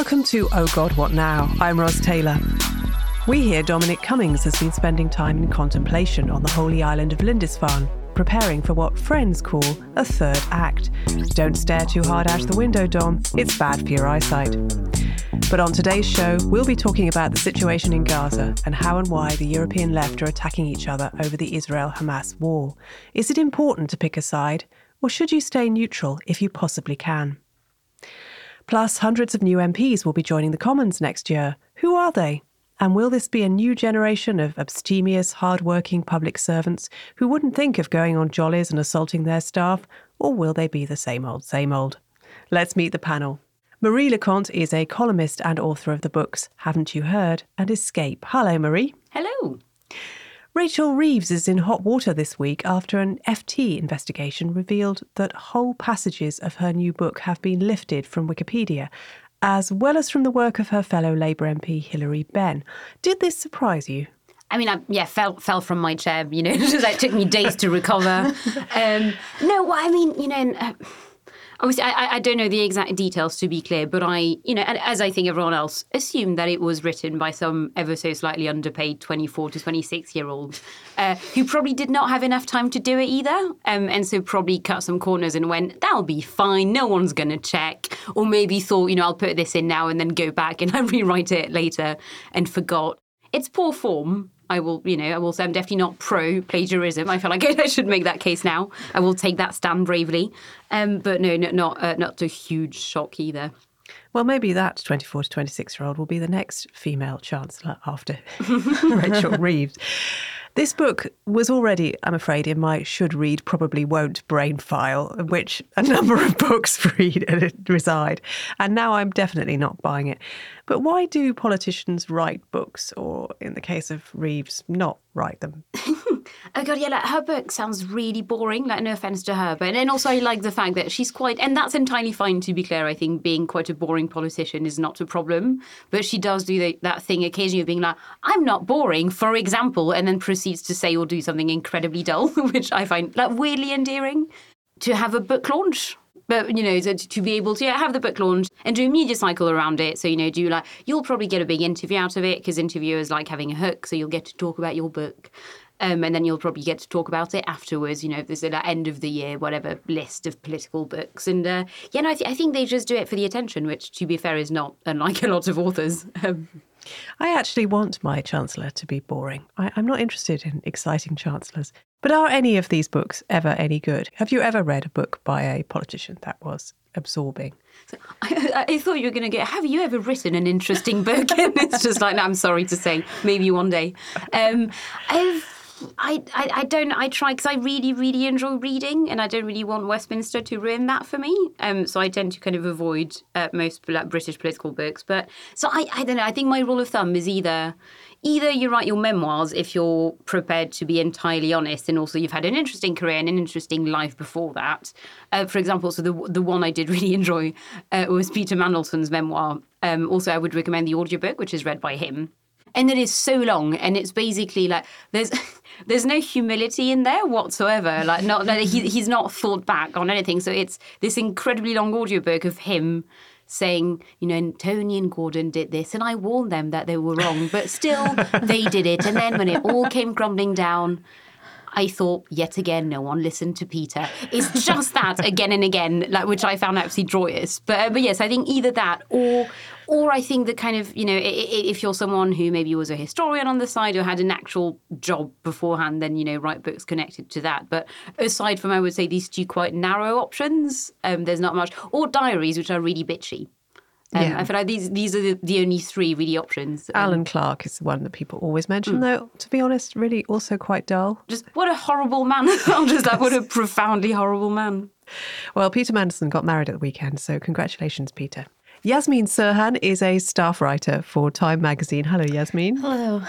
Welcome to Oh God, What Now? I'm Ros Taylor. We hear Dominic Cummings has been spending time in contemplation on the holy island of Lindisfarne, preparing for what friends call a third act. Don't stare too hard out the window, Dom. It's bad for your eyesight. But on today's show, we'll be talking about the situation in Gaza and how and why the European left are attacking each other over the Israel Hamas war. Is it important to pick a side, or should you stay neutral if you possibly can? Plus, hundreds of new MPs will be joining the Commons next year. Who are they? And will this be a new generation of abstemious, hard-working public servants who wouldn't think of going on jollies and assaulting their staff? Or will they be the same old, same old? Let's meet the panel. Marie Le Conte is a columnist and author of the books Haven't You Heard and Escape. Hello, Marie. Hello. Rachel Reeves is in hot water this week after an FT investigation revealed that whole passages of her new book have been lifted from Wikipedia, as well as from the work of her fellow Labour MP Hilary Benn. Did this surprise you? I mean, I yeah fell fell from my chair. You know, it took me days to recover. Um, no, well, I mean, you know. Uh, obviously, I, I don't know the exact details to be clear, but I, you know, as I think everyone else, assumed that it was written by some ever so slightly underpaid 24 to 26 year old uh, who probably did not have enough time to do it either. Um, and so probably cut some corners and went, that'll be fine, no one's going to check. Or maybe thought, you know, I'll put this in now and then go back and I rewrite it later and forgot. It's poor form, I will, you know, I will say I'm definitely not pro plagiarism. I feel like I should make that case now. I will take that stand bravely. Um, but no, no not uh, not a huge shock either. Well, maybe that 24 to 26 year old will be the next female chancellor after Rachel Reeves. This book was already, I'm afraid, in my should read, probably won't brain file, in which a number of books read and reside. And now I'm definitely not buying it. But why do politicians write books, or in the case of Reeves, not write them? oh god, yeah, like her book sounds really boring. Like no offense to her, but and also I like the fact that she's quite, and that's entirely fine. To be clear, I think being quite a boring politician is not a problem. But she does do the, that thing occasionally of being like, "I'm not boring," for example, and then proceeds to say or do something incredibly dull, which I find like weirdly endearing. To have a book launch but you know to, to be able to yeah, have the book launch and do a media cycle around it so you know do like you'll probably get a big interview out of it because interviewers like having a hook so you'll get to talk about your book um, and then you'll probably get to talk about it afterwards. You know, there's an end of the year, whatever list of political books. And uh, yeah, no, I, th- I, think they just do it for the attention, which, to be fair, is not unlike a lot of authors. Um, I actually want my chancellor to be boring. I, I'm not interested in exciting chancellors. But are any of these books ever any good? Have you ever read a book by a politician that was absorbing? So I, I, thought you were going to get, have you ever written an interesting book? and it's just like, no, I'm sorry to say, maybe one day. Um, I've I, I, I, don't I try because I really really enjoy reading and I don't really want Westminster to ruin that for me. Um so I tend to kind of avoid uh, most like, British political books. But so I, I don't know I think my rule of thumb is either either you write your memoirs if you're prepared to be entirely honest and also you've had an interesting career and an interesting life before that. Uh, for example so the the one I did really enjoy uh, was Peter Mandelson's memoir. Um, also I would recommend the audiobook which is read by him. And it is so long and it's basically like there's there's no humility in there whatsoever like not he, he's not thought back on anything. So it's this incredibly long audiobook of him saying you know tony and gordon did this and i warned them that they were wrong but still they did it. And then when it all came crumbling down I thought yet again no one listened to Peter. It's just that again and again, like which I found absolutely joyous. But uh, but yes, I think either that or or I think that kind of you know if you're someone who maybe was a historian on the side or had an actual job beforehand, then you know write books connected to that. But aside from I would say these two quite narrow options, um, there's not much. Or diaries, which are really bitchy. Um, yeah. I feel like these these are the, the only three really options. Um, Alan Clark is the one that people always mention, mm. though. To be honest, really also quite dull. Just what a horrible man! just like what a profoundly horrible man. Well, Peter Mandelson got married at the weekend, so congratulations, Peter. Yasmeen Serhan is a staff writer for Time magazine. Hello, Yasmeen. Hello.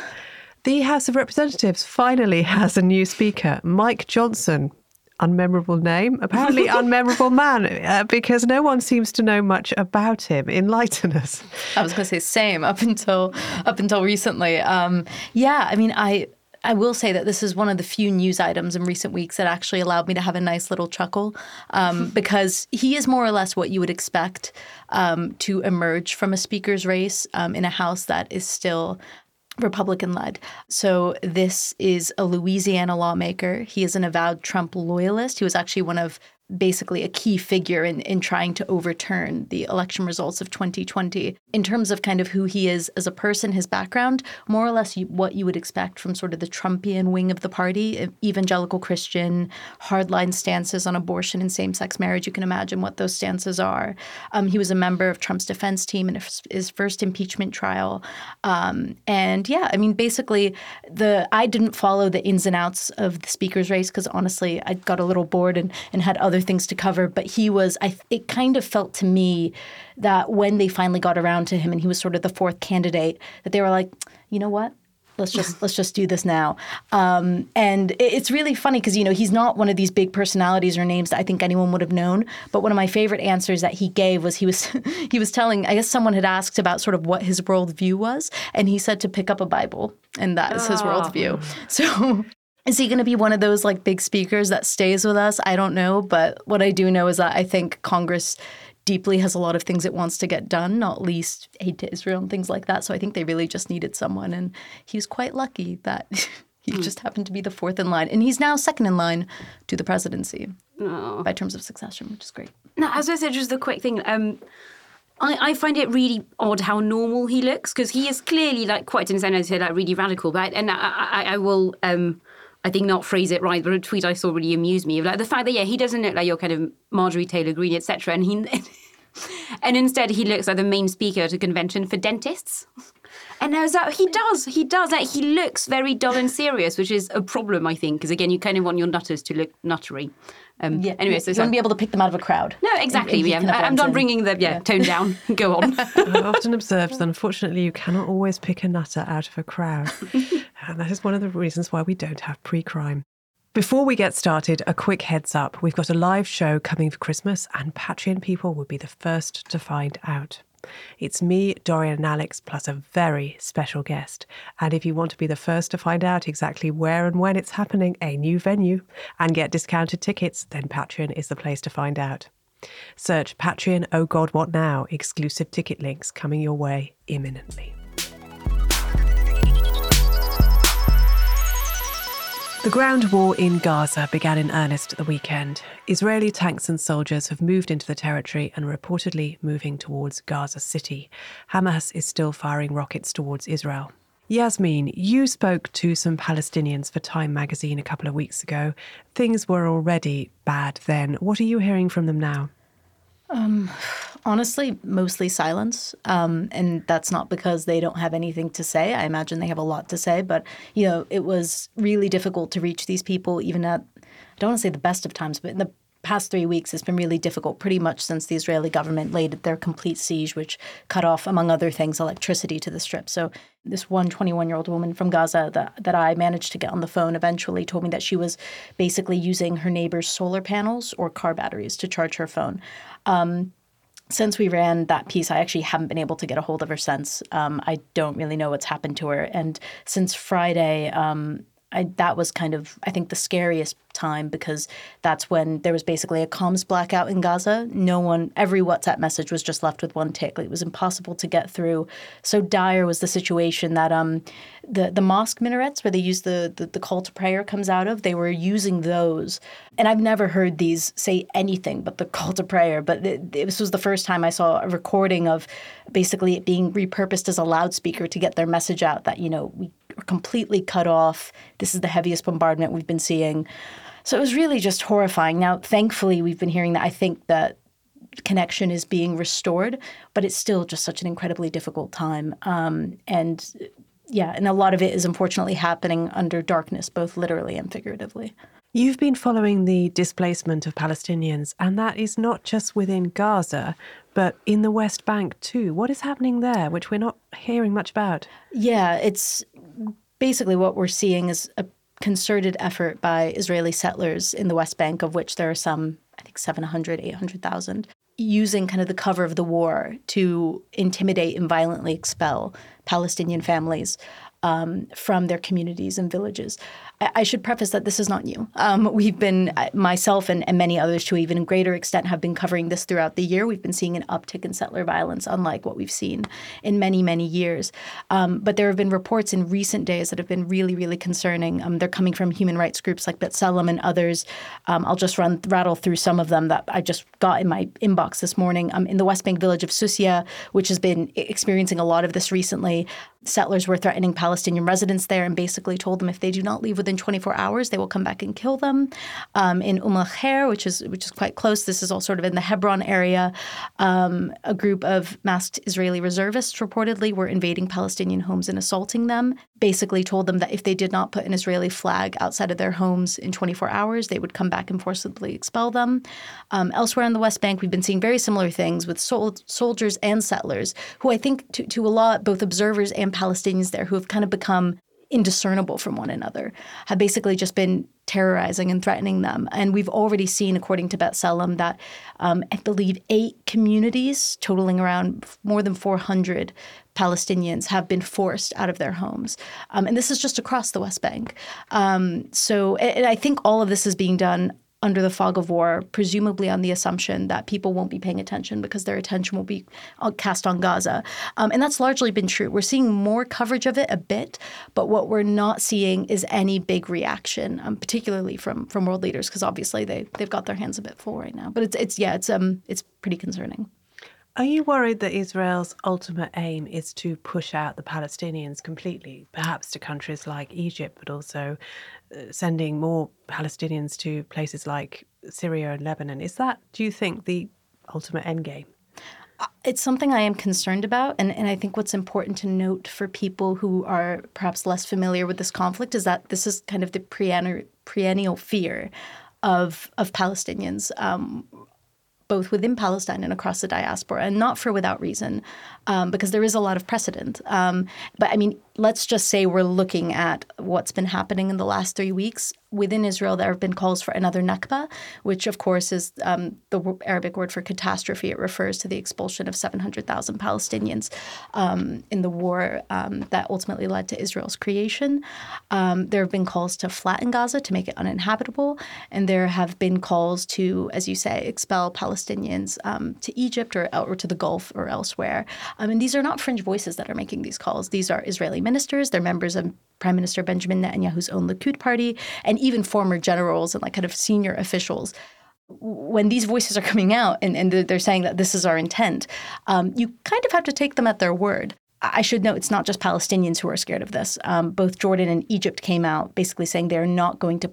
The House of Representatives finally has a new speaker, Mike Johnson unmemorable name, apparently unmemorable man, uh, because no one seems to know much about him. Enlighten us. I was going to say same up until up until recently. Um, yeah, I mean, I I will say that this is one of the few news items in recent weeks that actually allowed me to have a nice little chuckle um, because he is more or less what you would expect um, to emerge from a speaker's race um, in a House that is still Republican led. So, this is a Louisiana lawmaker. He is an avowed Trump loyalist. He was actually one of basically a key figure in, in trying to overturn the election results of 2020. In terms of kind of who he is as a person, his background, more or less what you would expect from sort of the Trumpian wing of the party, evangelical Christian, hardline stances on abortion and same sex marriage. You can imagine what those stances are. Um, he was a member of Trump's defense team in his first impeachment trial. Um, and yeah, I mean, basically, the I didn't follow the ins and outs of the speaker's race because honestly, I got a little bored and, and had other things to cover, but he was. I it kind of felt to me that when they finally got around to him and he was sort of the fourth candidate, that they were like, you know what, let's just let's just do this now. Um, and it's really funny because you know he's not one of these big personalities or names that I think anyone would have known. But one of my favorite answers that he gave was he was he was telling I guess someone had asked about sort of what his worldview was, and he said to pick up a Bible, and that is his worldview. So is he going to be one of those like big speakers that stays with us? I don't know, but what I do know is that I think Congress deeply has a lot of things it wants to get done, not least aid to Israel and things like that. So I think they really just needed someone, and he's quite lucky that he mm. just happened to be the fourth in line, and he's now second in line to the presidency oh. by terms of succession, which is great. Now, as I said, just a quick thing. Um, I, I, find it really odd how normal he looks because he is clearly like quite in some sense like really radical. But and I, I, I will um, I think not phrase it right, but a tweet I saw really amused me. Like the fact that yeah, he doesn't look like your kind of Marjorie Taylor Greene, etc. And he and instead he looks like the main speaker at a convention for dentists. And I was that he does, he does. Like, he looks very dull and serious, which is a problem, I think, because again, you kind of want your nutters to look nuttery. Um, yeah. Anyway, so you want to be able to pick them out of a crowd. No, exactly. yeah, I'm not bringing the yeah, yeah. tone down. Go on. I've often observed that unfortunately you cannot always pick a nutter out of a crowd, and that is one of the reasons why we don't have pre-crime. Before we get started, a quick heads up. We've got a live show coming for Christmas, and Patreon people will be the first to find out. It's me, Dorian and Alex, plus a very special guest. And if you want to be the first to find out exactly where and when it's happening, a new venue, and get discounted tickets, then Patreon is the place to find out. Search Patreon Oh God What Now, exclusive ticket links coming your way imminently. The ground war in Gaza began in earnest at the weekend. Israeli tanks and soldiers have moved into the territory and are reportedly moving towards Gaza City. Hamas is still firing rockets towards Israel. Yasmeen, you spoke to some Palestinians for Time magazine a couple of weeks ago. Things were already bad then. What are you hearing from them now? Um, honestly, mostly silence. Um, and that's not because they don't have anything to say. I imagine they have a lot to say, but you know, it was really difficult to reach these people even at I don't want to say the best of times, but in the past three weeks it's been really difficult, pretty much since the Israeli government laid their complete siege, which cut off, among other things, electricity to the strip. So this one 21 year old woman from Gaza that, that I managed to get on the phone eventually told me that she was basically using her neighbor's solar panels or car batteries to charge her phone. Um, since we ran that piece, I actually haven't been able to get a hold of her since. Um, I don't really know what's happened to her. And since Friday, um, I, that was kind of, I think, the scariest time because that's when there was basically a comms blackout in Gaza. No one, every WhatsApp message was just left with one tick. It was impossible to get through. So dire was the situation that um, the the mosque minarets where they use the, the, the call to prayer comes out of. They were using those, and I've never heard these say anything but the call to prayer. But this was the first time I saw a recording of basically it being repurposed as a loudspeaker to get their message out that you know we completely cut off. This is the heaviest bombardment we've been seeing. So it was really just horrifying. Now, thankfully, we've been hearing that I think that connection is being restored, but it's still just such an incredibly difficult time. Um, and yeah, and a lot of it is unfortunately happening under darkness, both literally and figuratively. You've been following the displacement of Palestinians, and that is not just within Gaza, but in the West Bank too. What is happening there, which we're not hearing much about? Yeah, it's basically what we're seeing is a concerted effort by Israeli settlers in the West Bank, of which there are some, I think, 700, 800,000, using kind of the cover of the war to intimidate and violently expel Palestinian families. um, from their communities and villages. I, should preface that this is not new. Um, we've been, uh, myself and, and many others to even greater extent, have been covering this throughout the year. We've been seeing an uptick in settler violence, unlike what we've seen in many, many years. Um, but there have been reports in recent days that have been really, really concerning. Um, they're coming from human rights groups like B'Tselem and others. Um, I'll just run rattle through some of them that I just got in my inbox this morning. Um, in the West Bank village of Susia, which has been experiencing a lot of this recently, settlers were threatening Palestinian residents there and basically told them if they do not leave within 24 hours, they will come back and kill them. Um, in Umm al which is which is quite close, this is all sort of in the Hebron area. Um, a group of masked Israeli reservists reportedly were invading Palestinian homes and assaulting them. Basically, told them that if they did not put an Israeli flag outside of their homes in 24 hours, they would come back and forcibly expel them. Um, elsewhere in the West Bank, we've been seeing very similar things with sol- soldiers and settlers, who I think to, to a lot, both observers and Palestinians there who have kind of become indiscernible from one another, have basically just been terrorizing and threatening them. And we've already seen, according to B'Tselem, that um, I believe eight communities, totaling around more than 400 Palestinians, have been forced out of their homes. Um, and this is just across the West Bank. Um, so and I think all of this is being done under the fog of war, presumably on the assumption that people won't be paying attention because their attention will be cast on Gaza. Um, and that's largely been true. We're seeing more coverage of it a bit, but what we're not seeing is any big reaction, um, particularly from from world leaders, because obviously they they've got their hands a bit full right now. But it's it's yeah, it's um it's pretty concerning. Are you worried that Israel's ultimate aim is to push out the Palestinians completely, perhaps to countries like Egypt, but also sending more Palestinians to places like Syria and Lebanon? Is that, do you think, the ultimate end game? Uh, it's something I am concerned about. And, and I think what's important to note for people who are perhaps less familiar with this conflict is that this is kind of the perennial fear of, of Palestinians. Um, both within Palestine and across the diaspora, and not for without reason, um, because there is a lot of precedent. Um, but I mean, let's just say we're looking at what's been happening in the last three weeks within Israel, there have been calls for another Nakba, which, of course, is um, the Arabic word for catastrophe. It refers to the expulsion of 700,000 Palestinians um, in the war um, that ultimately led to Israel's creation. Um, there have been calls to flatten Gaza to make it uninhabitable. And there have been calls to, as you say, expel Palestinians um, to Egypt or, or to the Gulf or elsewhere. Um, and these are not fringe voices that are making these calls. These are Israeli ministers, they're members of Prime Minister Benjamin Netanyahu's own Likud party, and even former generals and like kind of senior officials. When these voices are coming out and, and they're saying that this is our intent, um, you kind of have to take them at their word. I should note it's not just Palestinians who are scared of this. Um, both Jordan and Egypt came out basically saying they're not going to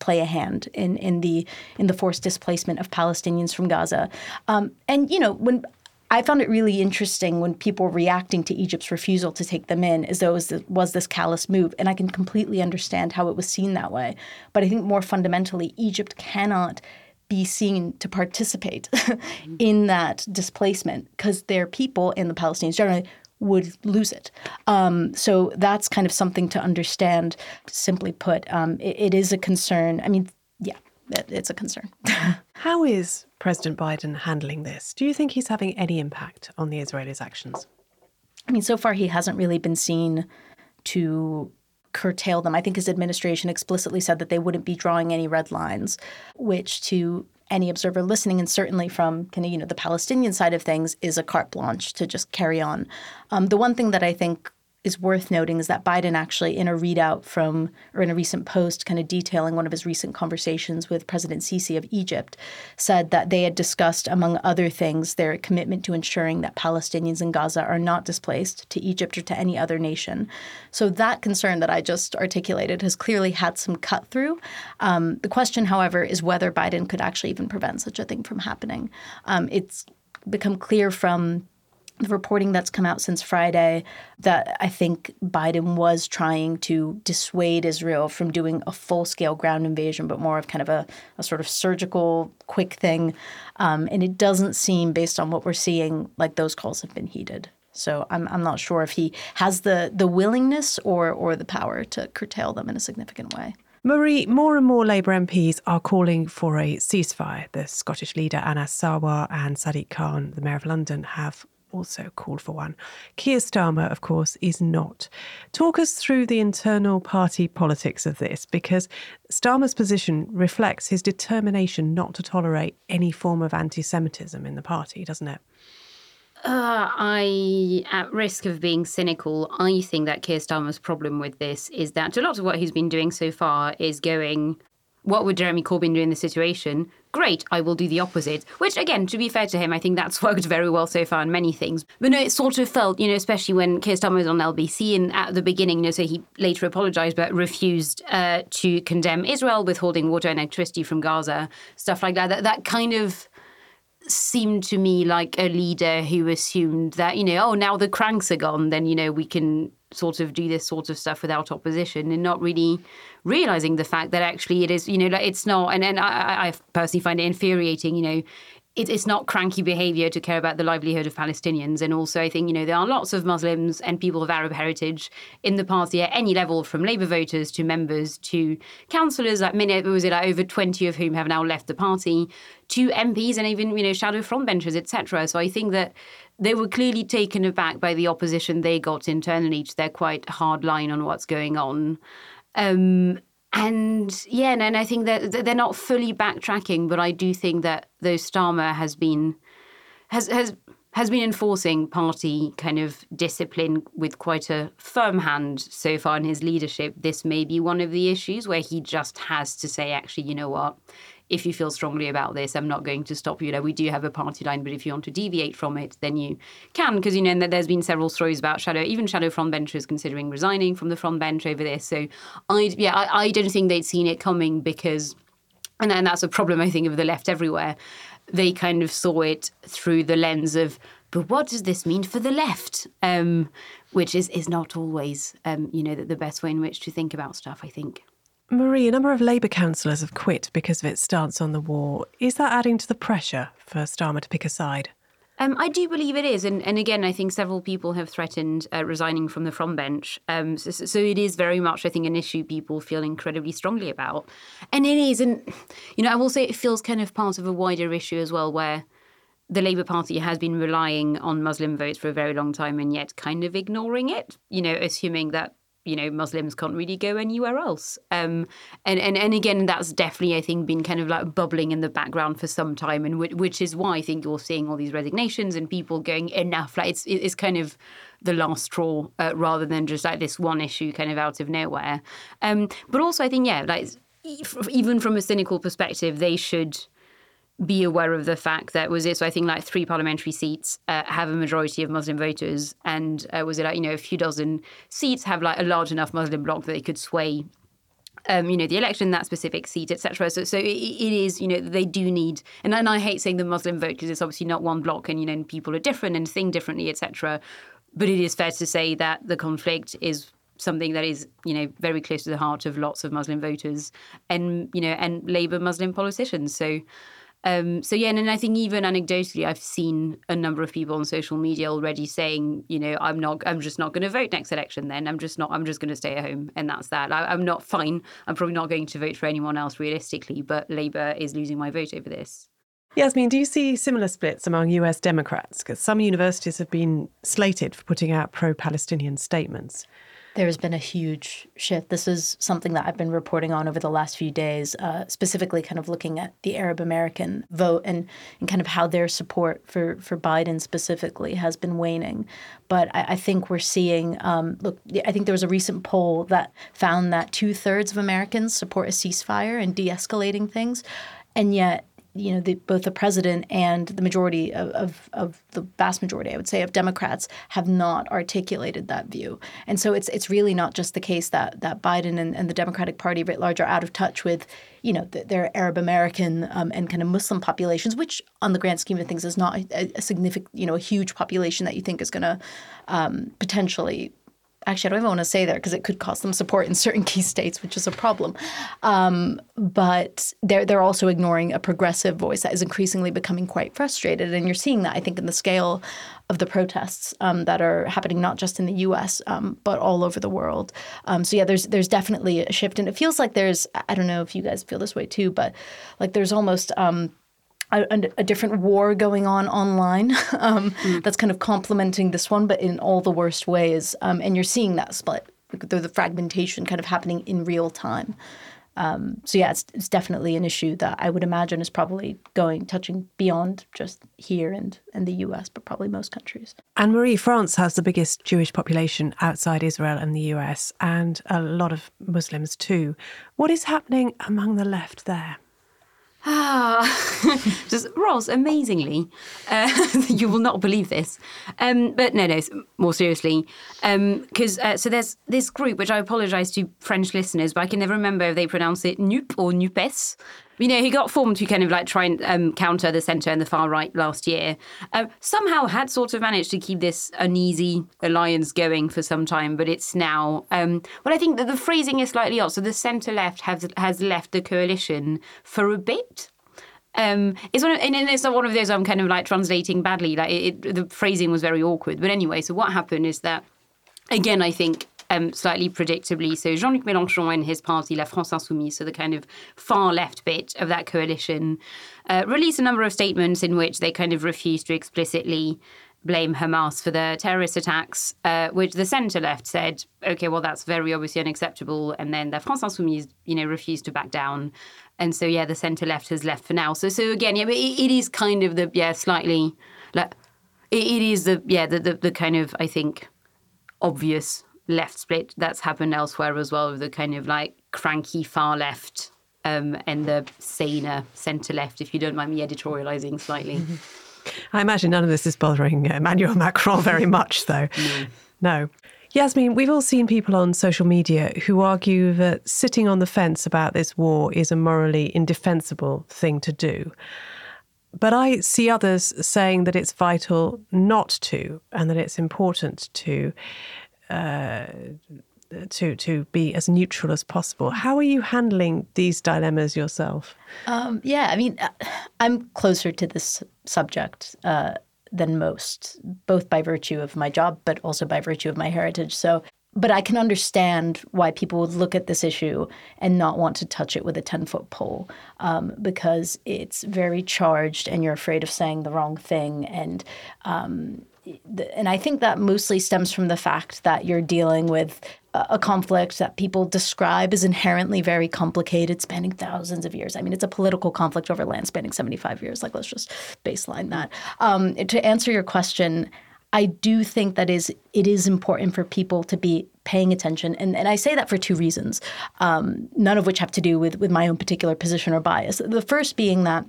play a hand in in the in the forced displacement of Palestinians from Gaza. Um, and you know, when I found it really interesting when people were reacting to Egypt's refusal to take them in as though it was this callous move. And I can completely understand how it was seen that way. But I think more fundamentally, Egypt cannot be seen to participate in that displacement because their people and the Palestinians generally would lose it. Um, so that's kind of something to understand. Simply put, um, it, it is a concern. I mean, yeah, it, it's a concern. How is President Biden handling this? Do you think he's having any impact on the Israelis' actions? I mean, so far he hasn't really been seen to curtail them. I think his administration explicitly said that they wouldn't be drawing any red lines, which to any observer listening, and certainly from kind of you know the Palestinian side of things, is a carte blanche to just carry on. Um, the one thing that I think is worth noting is that Biden actually, in a readout from, or in a recent post kind of detailing one of his recent conversations with President Sisi of Egypt, said that they had discussed, among other things, their commitment to ensuring that Palestinians in Gaza are not displaced to Egypt or to any other nation. So that concern that I just articulated has clearly had some cut through. Um, the question, however, is whether Biden could actually even prevent such a thing from happening. Um, it's become clear from the reporting that's come out since Friday that I think Biden was trying to dissuade Israel from doing a full scale ground invasion, but more of kind of a, a sort of surgical, quick thing. Um, and it doesn't seem, based on what we're seeing, like those calls have been heeded. So I'm, I'm not sure if he has the, the willingness or, or the power to curtail them in a significant way. Marie, more and more Labour MPs are calling for a ceasefire. The Scottish leader Anas Sarwar and Sadiq Khan, the Mayor of London, have also called for one. Keir Starmer, of course, is not. Talk us through the internal party politics of this, because Starmer's position reflects his determination not to tolerate any form of anti Semitism in the party, doesn't it? Uh, I, at risk of being cynical, I think that Keir Starmer's problem with this is that a lot of what he's been doing so far is going, what would Jeremy Corbyn do in this situation? Great, I will do the opposite. Which, again, to be fair to him, I think that's worked very well so far in many things. But no, it sort of felt, you know, especially when Keir Starmer was on LBC and at the beginning, you know, so he later apologised but refused uh, to condemn Israel withholding water and electricity from Gaza, stuff like that. That, that kind of seemed to me like a leader who assumed that, you know, oh, now the cranks are gone, then, you know, we can sort of do this sort of stuff without opposition and not really realizing the fact that actually it is, you know, like it's not, and, and I, I personally find it infuriating, you know, it, it's not cranky behavior to care about the livelihood of Palestinians. And also, I think, you know, there are lots of Muslims and people of Arab heritage in the party at any level, from Labour voters to members to councillors. Like, minute was it like over 20 of whom have now left the party, to MPs and even, you know, shadow frontbenchers, etc. So I think that they were clearly taken aback by the opposition they got internally to their quite hard line on what's going on. Um, and yeah, and, and I think that they're not fully backtracking, but I do think that though Starmer has been has has has been enforcing party kind of discipline with quite a firm hand so far in his leadership. This may be one of the issues where he just has to say, actually, you know what, if you feel strongly about this, I'm not going to stop you. You know, we do have a party line, but if you want to deviate from it, then you can. Because, you know, that there's been several stories about Shadow, even Shadow front benchers considering resigning from the front bench over this. So, I, yeah, I, I don't think they'd seen it coming because, and then that's a problem, I think, of the left everywhere. They kind of saw it through the lens of, but what does this mean for the left? Um, which is, is not always, um, you know, the, the best way in which to think about stuff, I think. Marie, a number of Labour councillors have quit because of its stance on the war. Is that adding to the pressure for Starmer to pick a side? Um, I do believe it is, and, and again, I think several people have threatened uh, resigning from the front bench. Um, so, so, it is very much, I think, an issue people feel incredibly strongly about, and it is, and you know, I will say it feels kind of part of a wider issue as well, where the Labour Party has been relying on Muslim votes for a very long time, and yet kind of ignoring it. You know, assuming that you know Muslims can't really go anywhere else. Um, and and and again, that's definitely I think been kind of like bubbling in the background for some time, and which, which is why I think you're seeing all these resignations and people going enough. Like it's it's kind of the last straw uh, rather than just like this one issue kind of out of nowhere. Um, but also I think yeah, like even from a cynical perspective, they should be aware of the fact that was it. So I think like three parliamentary seats uh, have a majority of Muslim voters, and uh, was it like you know a few dozen seats have like a large enough Muslim bloc that they could sway. Um, you know the election, that specific seat, etc. So, so it, it is, you know, they do need, and, and I hate saying the Muslim vote because it's obviously not one block, and you know, people are different and think differently, etc. But it is fair to say that the conflict is something that is, you know, very close to the heart of lots of Muslim voters, and you know, and Labour Muslim politicians. So, um, so yeah, and I think even anecdotally, I've seen a number of people on social media already saying, you know, I'm not, I'm just not going to vote next election. Then I'm just not, I'm just going to stay at home, and that's that. I, I'm not fine. I'm probably not going to vote for anyone else realistically, but Labour is losing my vote over this. Yasmeen, do you see similar splits among US Democrats? Because some universities have been slated for putting out pro Palestinian statements there's been a huge shift. This is something that I've been reporting on over the last few days, uh, specifically kind of looking at the Arab American vote and, and kind of how their support for, for Biden specifically has been waning. But I, I think we're seeing, um, look, I think there was a recent poll that found that two thirds of Americans support a ceasefire and de escalating things. And yet, you know, the, both the president and the majority of, of, of, the vast majority, I would say, of Democrats have not articulated that view. And so it's it's really not just the case that that Biden and, and the Democratic Party writ large are out of touch with, you know, the, their Arab American um, and kind of Muslim populations, which on the grand scheme of things is not a, a significant, you know, a huge population that you think is going to um, potentially actually, I don't even want to say there because it could cost them support in certain key states, which is a problem. Um, but they're they're also ignoring a progressive voice that is increasingly becoming quite frustrated, and you're seeing that I think in the scale of the protests um, that are happening not just in the U.S. Um, but all over the world. Um, so yeah, there's there's definitely a shift, and it feels like there's I don't know if you guys feel this way too, but like there's almost um, a, a, different war going on online um, mm. that's kind of complementing this one, but in all the worst ways. Um, and you're seeing that split, the, the fragmentation kind of happening in real time. Um, so yeah, it's, it's, definitely an issue that I would imagine is probably going touching beyond just here and and the U.S., but probably most countries. Anne Marie, France has the biggest Jewish population outside Israel and the U.S., and a lot of Muslims too. What is happening among the left there? Ah, just Ros, amazingly, uh, you will not believe this. Um, but no, no, more seriously, because um, uh, so there's this group which I apologise to French listeners, but I can never remember if they pronounce it NUP or NUPES you know, he got formed to kind of like try and um, counter the centre and the far right last year. Uh, somehow had sort of managed to keep this uneasy alliance going for some time, but it's now. Um, well, I think that the phrasing is slightly odd. So the centre left has has left the coalition for a bit. Um, it's one of, and it's not one of those I'm kind of like translating badly. Like it, it, the phrasing was very awkward. But anyway, so what happened is that again, I think um, slightly predictably. So Jean-Luc Mélenchon and his party, La France Insoumise, so the kind of far left bit of that coalition, uh, released a number of statements in which they kind of refused to explicitly blame Hamas for the terrorist attacks, uh, which the centre left said, okay, well, that's very obviously unacceptable. And then the France Insoumise, you know, refused to back down. And so, yeah, the centre left has left for now. So, so again, yeah, it, it is kind of the, yeah, slightly, like, it, it is the, yeah, the, the, the kind of, I think, obvious left split that's happened elsewhere as well with the kind of like cranky far left um, and the saner centre left, if you don't mind me editorialising slightly. I imagine none of this is bothering Emmanuel Macron very much, though. no. no. Yasmeen, we've all seen people on social media who argue that sitting on the fence about this war is a morally indefensible thing to do. But I see others saying that it's vital not to and that it's important to uh, to to be as neutral as possible. How are you handling these dilemmas yourself? Um, yeah, I mean, uh, I'm closer to this subject uh, than most, both by virtue of my job, but also by virtue of my heritage. So, but I can understand why people would look at this issue and not want to touch it with a 10 foot pole um, because it's very charged and you're afraid of saying the wrong thing. And um, and I think that mostly stems from the fact that you're dealing with a conflict that people describe as inherently very complicated, spanning thousands of years. I mean, it's a political conflict over land spanning 75 years. Like, let's just baseline that. Um, to answer your question, I do think that is it is important for people to be paying attention, and, and I say that for two reasons, um, none of which have to do with with my own particular position or bias. The first being that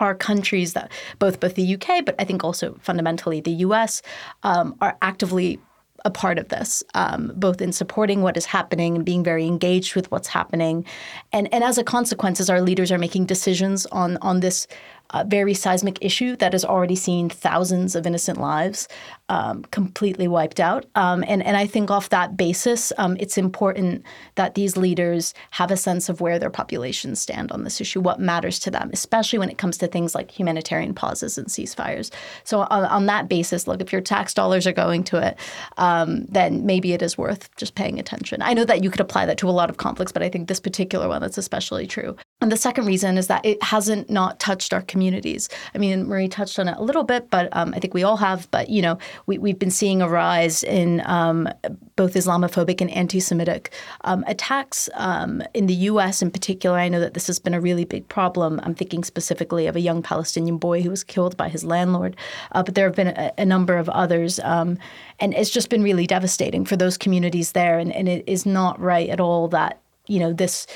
are countries that both both the UK, but I think also fundamentally the US, um, are actively a part of this, um, both in supporting what is happening and being very engaged with what's happening, and and as a consequence, as our leaders are making decisions on on this uh, very seismic issue that has already seen thousands of innocent lives um, completely wiped out. Um, and, and I think off that basis, um, it's important that these leaders have a sense of where their populations stand on this issue, what matters to them, especially when it comes to things like humanitarian pauses and ceasefires. So, on, on that basis, look, if your tax dollars are going to it, um, then maybe it is worth just paying attention. I know that you could apply that to a lot of conflicts, but I think this particular one that's especially true. And the second reason is that it hasn't not touched our communities. I mean, Marie touched on it a little bit, but um, I think we all have. But you know, we, we've been seeing a rise in um, both Islamophobic and anti-Semitic um, attacks um, in the U.S. in particular. I know that this has been a really big problem. I'm thinking specifically of a young Palestinian boy who was killed by his landlord, uh, but there have been a, a number of others, um, and it's just been really devastating for those communities there. And, and it is not right at all that you know this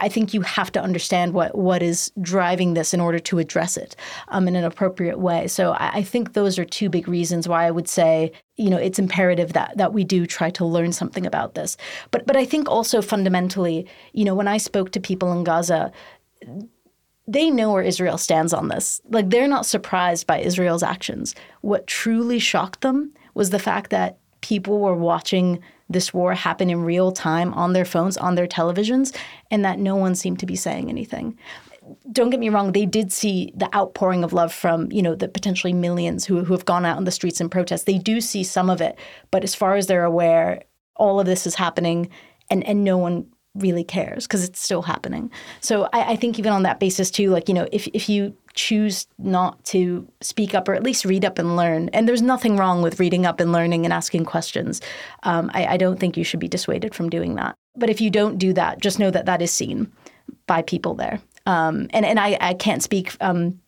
i think you have to understand what what is driving this in order to address it um, in an appropriate way so I, I, think those are two big reasons why i would say you know it's imperative that that we do try to learn something about this but but i think also fundamentally you know when i spoke to people in gaza they know where Israel stands on this. Like, they're not surprised by Israel's actions. What truly shocked them was the fact that people were watching this war happen in real time on their phones, on their televisions, and that no one seemed to be saying anything. Don't get me wrong, they did see the outpouring of love from, you know, the potentially millions who, who have gone out on the streets in protest. They do see some of it, but as far as they're aware, all of this is happening and, and no one really cares because it's still happening. So I, I, think even on that basis too, like you know, if if you choose not to speak up or at least read up and learn, and there's nothing wrong with reading up and learning and asking questions, um, I, I don't think you should be dissuaded from doing that. But if you don't do that, just know that that is seen by people there. Um, and and I, I can't speak um,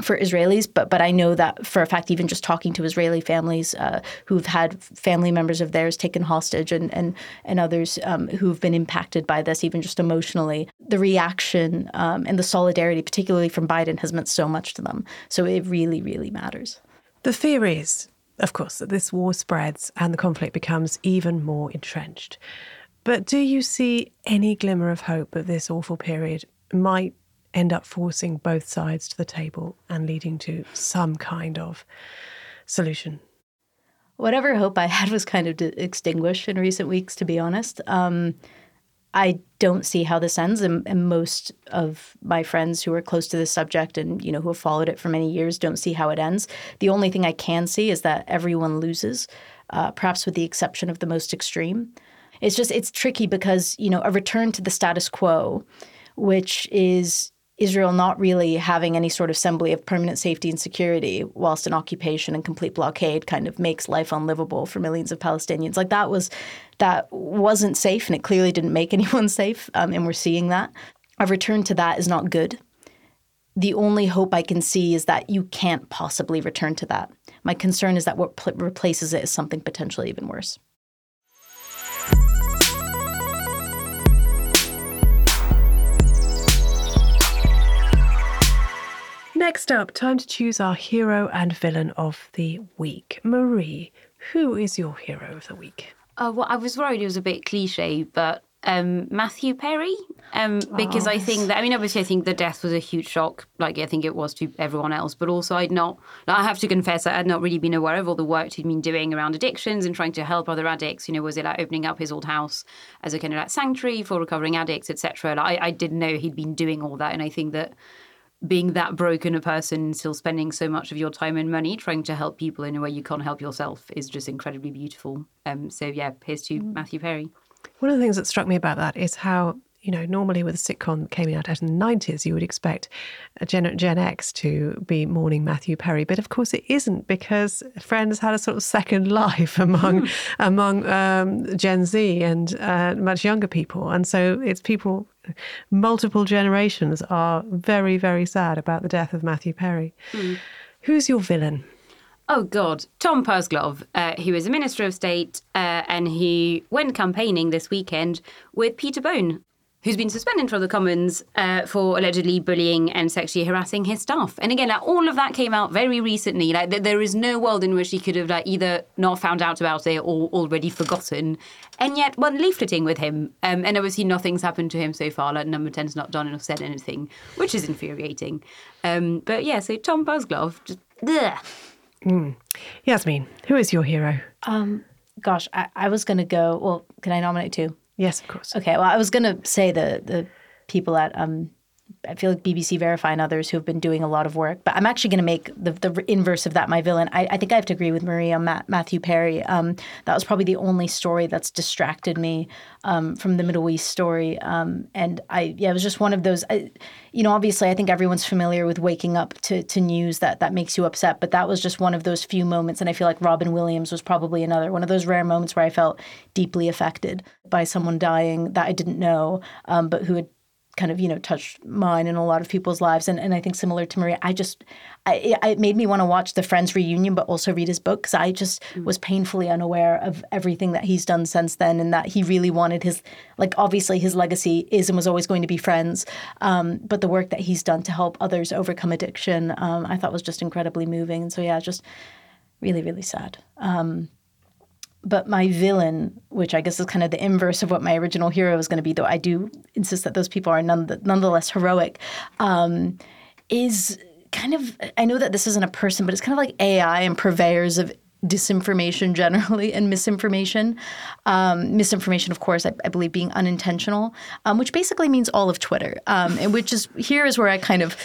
for Israelis, but but I know that for a fact, even just talking to Israeli families uh, who've had family members of theirs taken hostage and and and others um, who've been impacted by this, even just emotionally, the reaction um, and the solidarity, particularly from Biden, has meant so much to them. So it really, really matters. The fear is, of course, that this war spreads and the conflict becomes even more entrenched. But do you see any glimmer of hope that this awful period might end up forcing both sides to the table and leading to some kind of solution? Whatever hope I had was kind of extinguished in recent weeks, to be honest. Um, I don't see how this ends, and, and, most of my friends who are close to this subject and you know who have followed it for many years don't see how it ends. The only thing I can see is that everyone loses, uh, perhaps with the exception of the most extreme. It's just it's tricky because you know a return to the status quo, which is Israel not really having any sort of assembly of permanent safety and security, whilst an occupation and complete blockade kind of makes life unlivable for millions of Palestinians. Like that was that wasn't safe, and it clearly didn't make anyone safe. Um, and we're seeing that. A return to that is not good. The only hope I can see is that you can't possibly return to that. My concern is that what pl- replaces it is something potentially even worse. Next up, time to choose our hero and villain of the week. Marie, who is your hero of the week? Uh, well, I was worried it was a bit cliche, but um, Matthew Perry, um, because oh, I think that I mean, obviously, I think the death was a huge shock. Like I think it was to everyone else, but also I'd not. I have to confess, I had not really been aware of all the work he'd been doing around addictions and trying to help other addicts. You know, was it like opening up his old house as a kind of like sanctuary for recovering addicts, etc. Like, I, I didn't know he'd been doing all that, and I think that being that broken a person still spending so much of your time and money trying to help people in a way you can't help yourself is just incredibly beautiful um, so yeah here's to mm. matthew perry one of the things that struck me about that is how you know, normally with a sitcom that came out in the 90s, you would expect Gen, Gen X to be mourning Matthew Perry. But of course it isn't because Friends had a sort of second life among among um, Gen Z and uh, much younger people. And so it's people, multiple generations are very, very sad about the death of Matthew Perry. Mm. Who's your villain? Oh God, Tom Pursglove. Uh, he was a Minister of State, uh, and he went campaigning this weekend with Peter Bone, who's been suspended from the Commons uh, for allegedly bullying and sexually harassing his staff. And again, like, all of that came out very recently. Like th- there is no world in which he could have like either not found out about it or already forgotten. And yet, one leafleting with him, um, and obviously nothing's happened to him so far. Like Number Ten's not done or said anything, which is infuriating. Um, but yeah, so Tom Pursglove, just ugh. Mm. Yasmeen, who is your hero? Um, gosh, I, I was going to go. Well, can I nominate two? Yes, of course. Okay. Well, I was going to say the the people at um, I feel like BBC Verify and others who have been doing a lot of work. But I'm actually going to make the, the inverse of that my villain. I, I think I have to agree with Maria Matt, Matthew Perry. Um, that was probably the only story that's distracted me um, from the Middle East story. Um, and I, yeah, it was just one of those. I, you know, obviously, I think everyone's familiar with waking up to, to news that that makes you upset. But that was just one of those few moments. And I feel like Robin Williams was probably another one of those rare moments where I felt deeply affected by someone dying that I didn't know, um, but who had kind of you know touched mine and a lot of people's lives. And, and i think similar to maria i just I, it made me want to watch the friends reunion but also read his book because i just mm. was painfully unaware of everything that he's done since then and that he really wanted his like obviously his legacy is and was always going to be friends um, but the work that he's done to help others overcome addiction um, i thought was just incredibly moving. And so yeah just really really sad. Um, but my villain, which I guess is kind of the inverse of what my original hero is going to be, though I do insist that those people are none, nonetheless heroic, um, is kind of I know that this isn't a person, but it's kind of like AI and purveyors of disinformation generally and misinformation. Um, misinformation, of course, I, I, believe being unintentional, um, which basically means all of Twitter, um, and which is here is where I kind of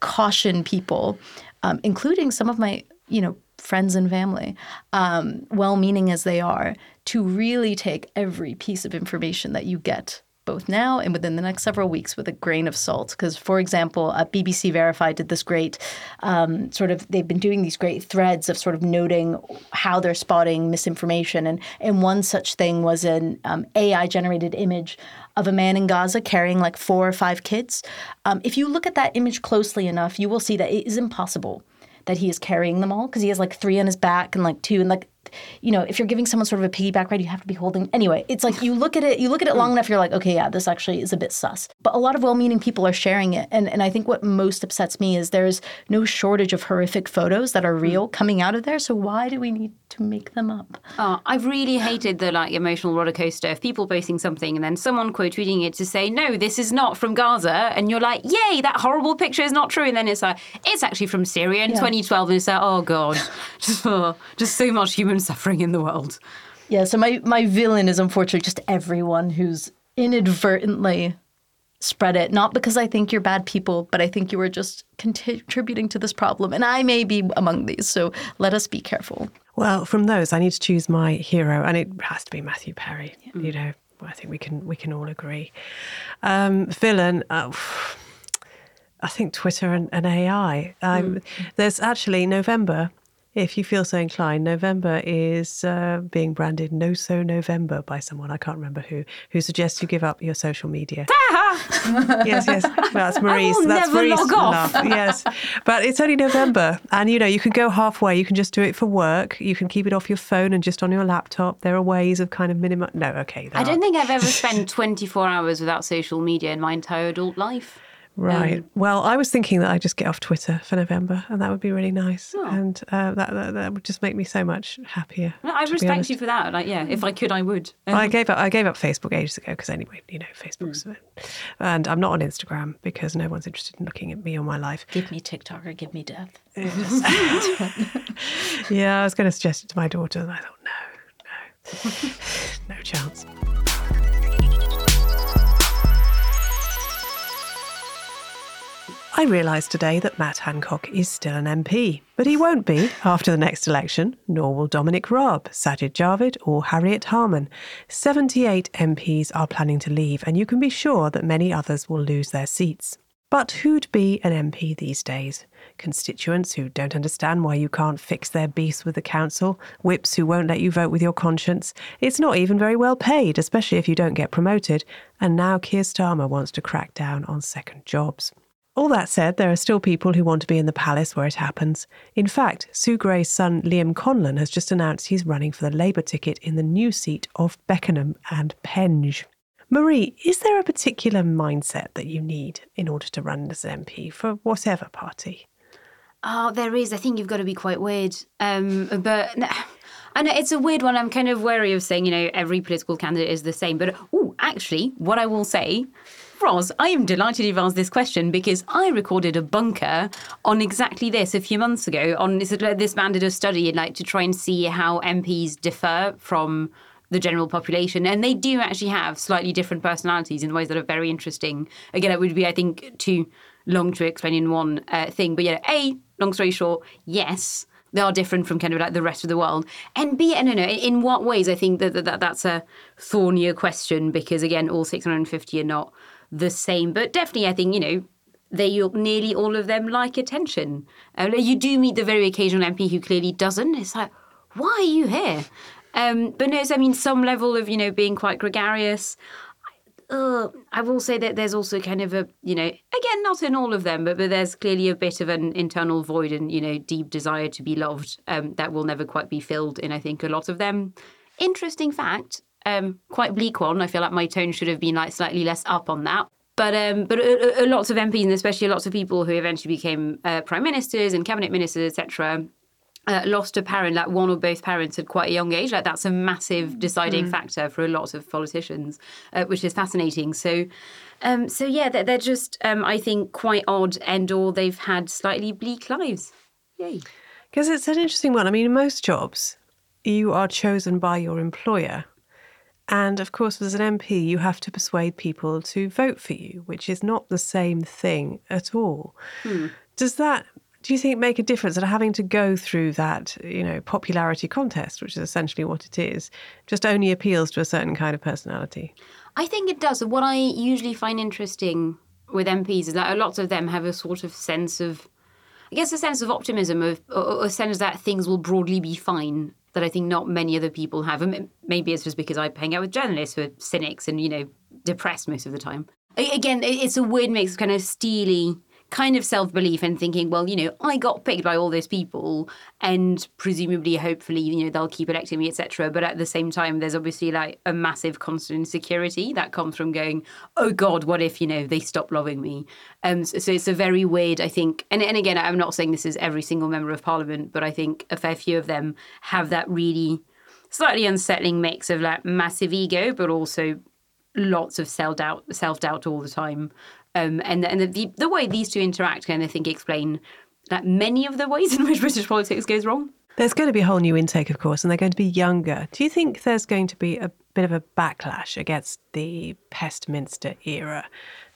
caution people, um, including some of my you know friends and family, um, well meaning as they are, to really take every piece of information that you get both now and within the next several weeks with a grain of salt. Because, for example, uh, BBC Verified did this great um, sort of, they've been doing these great threads of sort of noting how they're spotting misinformation. And, and one such thing was an um, AI generated image of a man in Gaza carrying like four or five kids. Um, if you look at that image closely enough, you will see that it is impossible that he is carrying them all because he has like three on his back and like two and like you know, if you're giving someone sort of a piggyback ride, you have to be holding. Anyway, it's like you look at it, you look at it long enough, you're like, okay, yeah, this actually is a bit sus. But a lot of well-meaning people are sharing it, and and I think what most upsets me is there's no shortage of horrific photos that are hmm. real coming out of there. So why do we need to make them up? Oh, I've really hated the like emotional roller coaster of people posting something and then someone quote tweeting it to say, no, this is not from Gaza, and you're like, yay, that horrible picture is not true, and then it's like, it's actually from Syria in Yeah. 2012, and it's like, oh god, just oh, just so much human suffering in the world. Yeah, so my my villain is unfortunately just everyone who's inadvertently spread it. Not because I think you're bad people, but I think you are just contributing to this problem, and I may be among these. So let us be careful. Well, from those, I need to choose my hero, and it has to be Matthew Perry. You know, I think we can we can all agree. Um, villain. Uh, I think Twitter and, and AI. Um, There's actually November. If you feel so inclined, November is uh, being branded "No So November" by someone I can't remember who, who suggests you give up your social media. yes, yes, that's Marie's. will that's never Marie's log off. laugh. Yes, but it's only November, and you know you can go halfway. You can just do it for work. You can keep it off your phone and just on your laptop. There are ways of kind of minimum. No, okay. I don't are. think I've ever spent 24 hours without social media in my entire adult life. Right. Um, well, I was thinking that I'd just get off Twitter for November, and that would be really nice, Oh. and uh, that, that that would just make me so much happier. No, I respect you for that. Like, yeah, if I could, I would. Um, I gave up. I gave up Facebook ages ago because anyway, you know, Facebook's, Hmm. and I'm not on Instagram because no one's interested in looking at me or my life. Give me TikTok or give me death. Yeah, I was going to suggest it to my daughter, and I thought, no, no, no chance. I realised today that Matt Hancock is still an MP, but he won't be after the next election, nor will Dominic Raab, Sajid Javid, or Harriet Harman. 78 MPs are planning to leave, and you can be sure that many others will lose their seats. But who'd be an MP these days? Constituents who don't understand why you can't fix their beefs with the council, whips who won't let you vote with your conscience. It's not even very well paid, especially if you don't get promoted. And now Keir Starmer wants to crack down on second jobs. All that said, there are still people who want to be in the palace where it happens. In fact, Sue Gray's son Liam Conlon has just announced he's running for the Labour ticket in the new seat of Beckenham and Penge. Marie, is there a particular mindset that you need in order to run as an MP for whatever party? Oh, there is. I think you've got to be quite weird. Um, but no, I know it's a weird one. I'm kind of wary of saying, you know, every political candidate is the same. But oh, actually, what I will say, Ros, I am delighted you've asked this question because I recorded a bunker on exactly this a few months ago. On this, this man did a study, like to try and see how MPs differ from the general population, and they do actually have slightly different personalities in ways that are very interesting. Again, it would be, I think, too long to explain in one uh, thing. But yeah, a long story short, yes, they are different from kind of like the rest of the world. And b, I don't know, in what ways? I think that, that, that that's a thornier question because again, all 650 are not the same. But definitely, I think you know they nearly all of them like attention. Uh, you do meet the very occasional MP who clearly doesn't. It's like, why are you here? Um, but no, I mean, some level of you know being quite gregarious. Uh, I will say that there's also kind of a, you know, again, not in all of them, but, but there's clearly a bit of an internal void and, you know, deep desire to be loved um, that will never quite be filled in, I think, a lot of them. Interesting fact, um, quite bleak one. I feel like my tone should have been like slightly less up on that. But um, but a, a, lots of MPs and especially lots of people who eventually became uh, prime ministers and cabinet ministers, etc., uh, lost a parent, like one or both parents at quite a young age. Like that's a massive deciding factor for a lot of politicians, uh, which is fascinating. So, um, so yeah, they're, they're just, um, I think, quite odd, and or they've had slightly bleak lives. Yay! Because it's an interesting one. I mean, in most jobs, you are chosen by your employer. And of course, as an MP, you have to persuade people to vote for you, which is not the same thing at all. Hmm. Does that, do you think, make a difference that having to go through that, you know, popularity contest, which is essentially what it is, just only appeals to a certain kind of personality? I think it does. What I usually find interesting with MPs is that a lot of them have a sort of sense of, I guess, a sense of optimism, of or a sense that things will broadly be fine. That I think not many other people have. And maybe it's just because I hang out with journalists who are cynics and you know depressed most of the time. Again, it's a weird mix of kind of steely kind of self belief and thinking, well, you know, I got picked by all those people, and presumably, hopefully, you know, they'll keep electing me, etc. But at the same time, there's obviously like a massive constant insecurity that comes from going, oh God, what if you know they stop loving me? Um, so, so it's a very weird, I think, and and again, I'm not saying this is every single member of parliament, but I think a fair few of them have that really slightly unsettling mix of like massive ego, but also lots of self doubt, self doubt all the time. Um, and and the, the way these two interact can, I think, explain that many of the ways in which British politics goes wrong. There's going to be a whole new intake, of course, and they're going to be younger. Do you think there's going to be a bit of a backlash against the Pestminster era?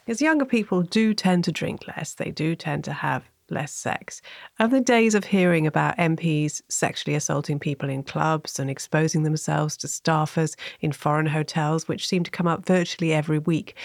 Because younger people do tend to drink less, they do tend to have less sex. And the days of hearing about MPs sexually assaulting people in clubs and exposing themselves to staffers in foreign hotels, which seem to come up virtually every week,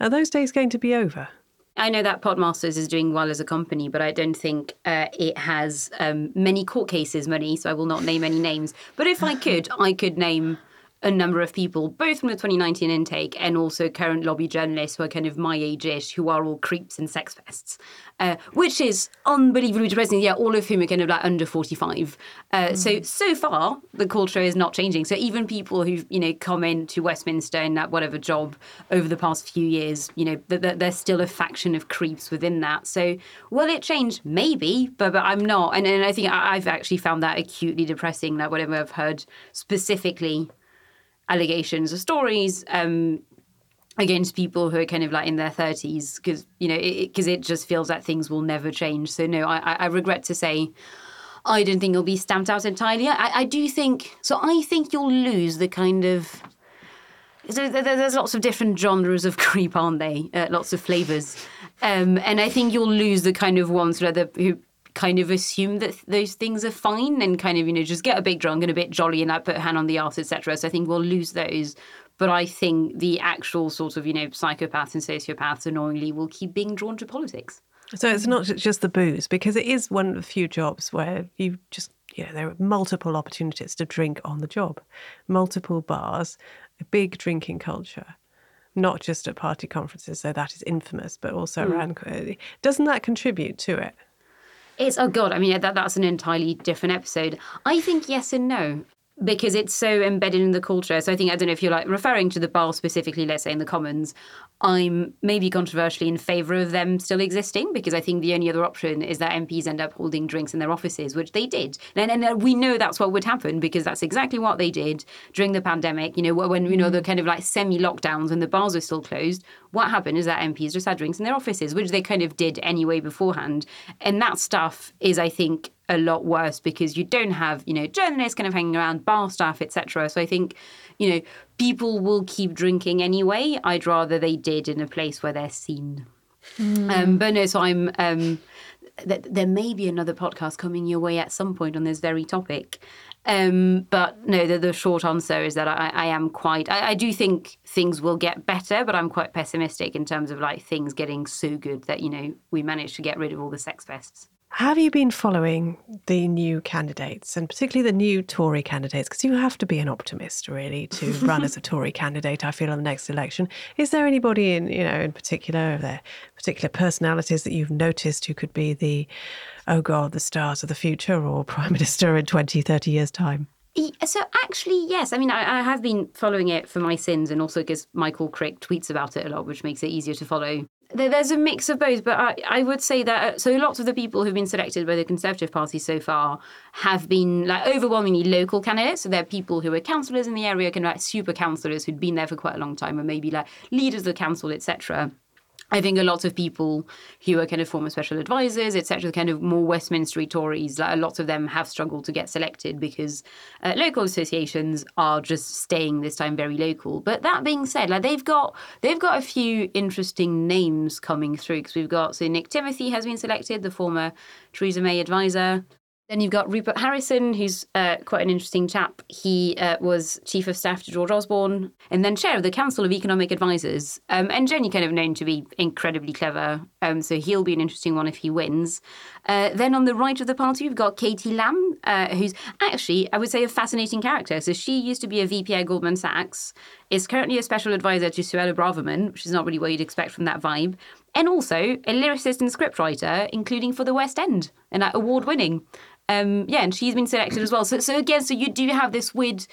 are those days going to be over? I know that Podmasters is doing well as a company, but I don't think uh, it has um, many court cases money, so I will not name any names. But if I could, I could name a number of people, both from the 2019 intake and also current lobby journalists who are kind of my age-ish, who are all creeps and sex pests, uh, which is unbelievably depressing. Yeah, all of whom are kind of like under 45. Uh, mm. So so far, the culture is not changing. So even people who've you know come into Westminster in that whatever job over the past few years, you know, th- th- there's still a faction of creeps within that. So will it change? Maybe, but but I'm not. And, and I think I, I've actually found that acutely depressing. That whatever I've heard specifically allegations or stories um, against people who are kind of like in their 30s because you know because it, it, just feels that things will never change so no I, I regret to say I don't think it'll be stamped out entirely. I, I do think so. I think you'll lose the kind of. So there's lots of different genres of creep, aren't they? Uh, lots of flavors, um, and I think you'll lose the kind of ones where the, who kind of assume that those things are fine and kind of you know just get a bit drunk and a bit jolly and that put a hand on the arse etc so i think we'll lose those but i think the actual sort of you know psychopaths and sociopaths annoyingly will keep being drawn to politics so it's not just the booze because it is one of the few jobs where you just you know there are multiple opportunities to drink on the job multiple bars a big drinking culture not just at party conferences, so that is infamous, but also mm. around. Doesn't that contribute to it? It's oh god. I mean, that that's an entirely different episode. I think yes and no because it's so embedded in the culture. So I think I don't know if you're like referring to the bar specifically, let's say in the Commons. I'm maybe controversially in favour of them still existing because I think the only other option is that MPs end up holding drinks in their offices, which they did. And, and we know that's what would happen because that's exactly what they did during the pandemic. You know, when, you know, mm. the kind of like semi lockdowns and the bars were still closed, what happened is that MPs just had drinks in their offices, which they kind of did anyway beforehand. And that stuff is, I think, a lot worse because you don't have you know journalists kind of hanging around bar staff etc so i think you know people will keep drinking anyway i'd rather they did in a place where they're seen mm. um, but no so i'm um, th- there may be another podcast coming your way at some point on this very topic um, but no, the, the, short answer is that I, I am quite. I, I, do think things will get better, but I'm quite pessimistic in terms of like things getting so good that you know we managed to get rid of all the sex fests. Have you been following the new candidates and particularly the new Tory candidates? Because you have to be an optimist, really, to run as a Tory candidate. I feel on the next election. Is there anybody in you know in particular, their particular personalities that you've noticed who could be the, oh God, the stars of the future or prime minister in 20, 30 years' time? So actually, yes. I mean, I, I, have been following it for my sins, and also because Michael Crick tweets about it a lot, which makes it easier to follow there's a mix of both, but I, I would say that uh, so lots of the people who've been selected by the Conservative Party so far have been like overwhelmingly local candidates. So they're people who are councillors in the area, kind of like super councillors who'd been there for quite a long time, or maybe like leaders of the council, etc. I think a lot of people who are kind of former special advisors, etc., kind of more Westminster Tories, like, a lot of them have struggled to get selected because uh, local associations are just staying this time very local. But that being said, like they've got they've got a few interesting names coming through because we've got so Nick Timothy has been selected, the former Theresa May advisor. Then you've got Rupert Harrison, who's uh, quite an interesting chap. He uh, was chief of staff to George Osborne and then chair of the Council of Economic Advisors, um, and generally kind of known to be incredibly clever. Um, so he'll be an interesting one if he wins. Uh, then on the right of the party, we've got Katie Lam, uh, who's actually, I would say, a fascinating character. So she used to be a VP at Goldman Sachs, is currently a special advisor to Suella Braverman, which is not really what you'd expect from that vibe, and also a lyricist and scriptwriter, including for the West End, and uh, award winning. Um, yeah, and she's been selected as well. So, so again, so you do have this weird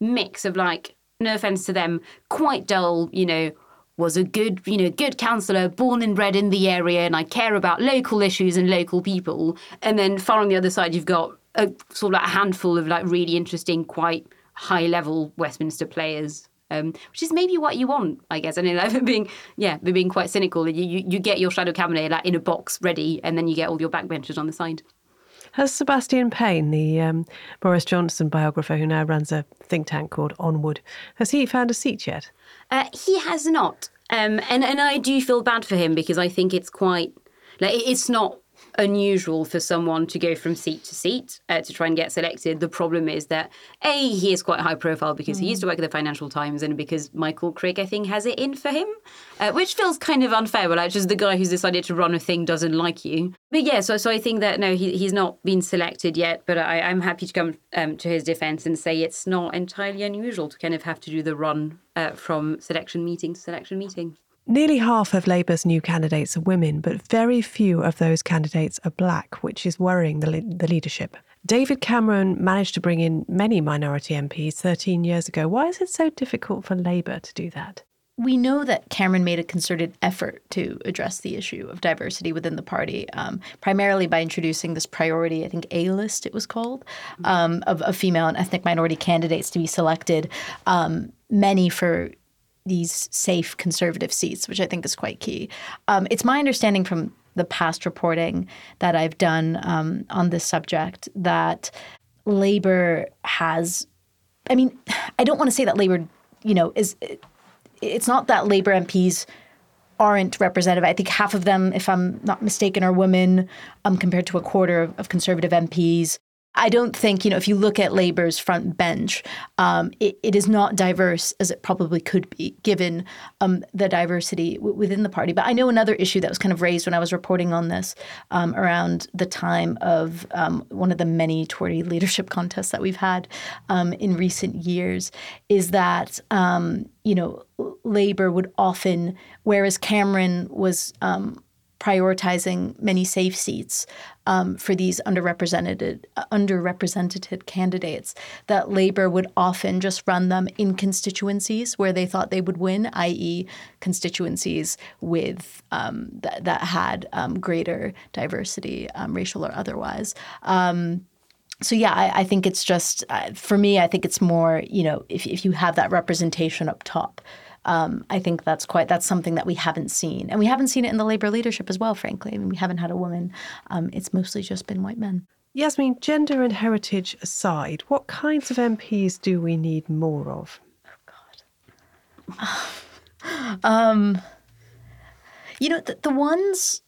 mix of like, no offense to them, quite dull, you know, was a good, you know, good councillor, born and bred in the area, and I care about local issues and local people. And then far on the other side, you've got a sort of like a handful of like really interesting, quite high level Westminster players. Um, which is maybe what you want, I guess. I mean, like being, yeah, being quite cynical. You, you, you get your shadow cabinet like in a box ready, and then you get all your backbenchers on the side. Has Sebastian Payne, the um, Boris Johnson biographer who now runs a think tank called Onward, has he found a seat yet? Uh, he has not, um, and and I do feel bad for him because I think it's quite like it's not unusual for someone to go from seat to seat uh, to try and get selected. The problem is that A, he is quite high profile because mm. he used to work at the Financial Times and because Michael Crick, I think, has it in for him, uh, which feels kind of unfair. Well, like, just the guy who's decided to run a thing doesn't like you. But yeah, so, so I think that no, he, he's not been selected yet, but I, I'm happy to come um, to his defense and say it's not entirely unusual to kind of have to do the run uh, from selection meeting to selection meeting. Nearly half of Labour's new candidates are women, but very few of those candidates are black, which is worrying the, the leadership. David Cameron managed to bring in many minority MPs 13 years ago. Why is it so difficult for Labour to do that? we know that Cameron made a concerted effort to address the issue of diversity within the party, um, primarily by introducing this priority, I think A list it was called, um, of, of, female and ethnic minority candidates to be selected, um, many for these safe conservative seats, which I think is quite key. Um, it's my understanding from the past reporting that I've done um, on this subject that Labor has. I mean, I don't want to say that Labor, you know, is. It's not that Labor MPs aren't representative. I think half of them, if I'm not mistaken, are women, um, compared to a quarter of, of conservative MPs. I don't think, you know, if you look at Labour's front bench, um, it, it is not diverse as it probably could be given um, the diversity w- within the party. But I know another issue that was kind of raised when I was reporting on this um, around the time of um, one of the many Tory leadership contests that we've had um, in recent years is that, um, you know, Labour would often, whereas Cameron was prioritizing many safe seats um, for these underrepresented uh, underrepresented candidates that labor would often just run them in constituencies where they thought they would win i.e constituencies with um, th- that had um, greater diversity um, racial or otherwise um, so yeah, I, I, think it's just uh, for me. I think it's more you know if if you have that representation up top, um, I think that's quite that's something that we haven't seen, and we haven't seen it in the labor leadership as well. Frankly, I mean, we haven't had a woman. Um, it's mostly just been white men. Yasmeen, gender and heritage aside, what kinds of MPs do we need more of? Oh God. um, you know, the, the ones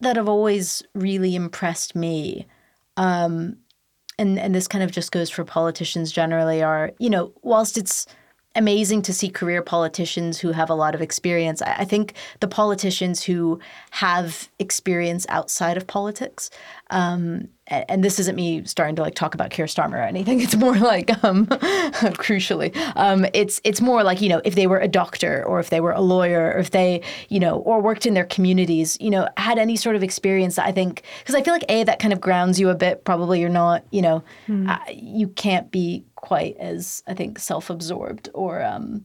that have always really impressed me um, and and this kind of just goes for politicians generally are you know whilst it's amazing to see career politicians who have a lot of experience. I, think the politicians who have experience outside of politics um, and this isn't me starting to like talk about Keir Starmer or anything. It's more like, um, crucially, um, it's it's more like you know if they were a doctor or if they were a lawyer or if they you know or worked in their communities, you know, had any sort of experience. I think because I feel like a that kind of grounds you a bit. Probably you're not, you know, mm. uh, you can't be quite as I think self-absorbed or. Um,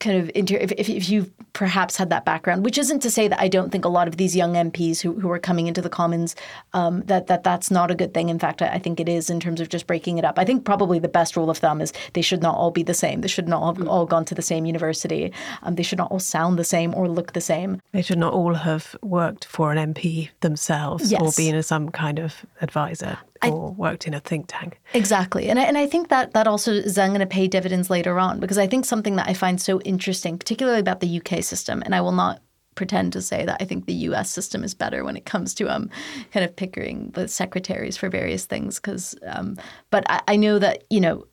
kind of inter- if, if, if you've perhaps had that background, which isn't to say that I don't think a lot of these young MPs who, who are coming into the Commons um, that that that's not a good thing. In fact, I, I, think it is in terms of just breaking it up. I think probably the best rule of thumb is they should not all be the same. They should not all have mm. all gone to the same university. Um, they should not all sound the same or look the same. They should not all have worked for an MP themselves yes. or been some kind of advisor or I, worked in a think tank. Exactly. And I, and I think that that also is then going to pay dividends later on because I think something that I find so interesting, particularly about the UK system, and I will not pretend to say that I think the U.S. system is better when it comes to um, kind of pickering the secretaries for various things. Because, um, but I, I know that you know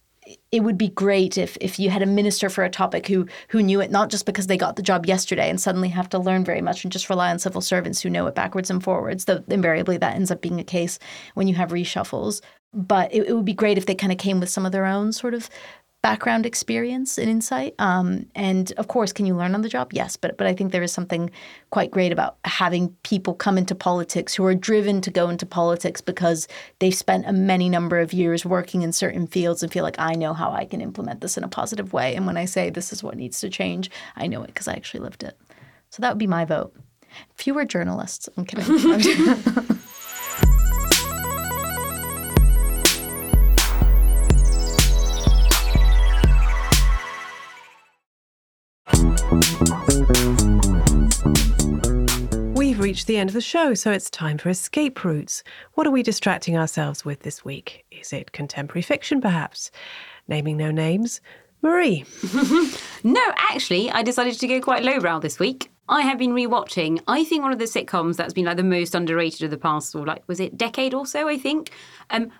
it would be great if if you had a minister for a topic who who knew it not just because they got the job yesterday and suddenly have to learn very much and just rely on civil servants who know it backwards and forwards. Though invariably that ends up being a case when you have reshuffles. But it, it would be great if they kind of came with some of their own sort of background experience and insight. Um, and of course, can you learn on the job? Yes, but but I think there is something quite great about having people come into politics who are driven to go into politics because they've spent a many number of years working in certain fields and feel like I know how I can implement this in a positive way. And when I say this is what needs to change, I know it because I actually lived it. So that would be my vote. Fewer journalists. I'm kidding. reached the end of the show, so it's time for escape routes. What are we distracting ourselves with this week? Is it contemporary fiction, perhaps? Naming no names. Marie. No, actually, I decided to go quite lowbrow this week. I have been rewatching. I think one of the sitcoms that's been like the most underrated of the past, or like was it decade or so? I think. Um,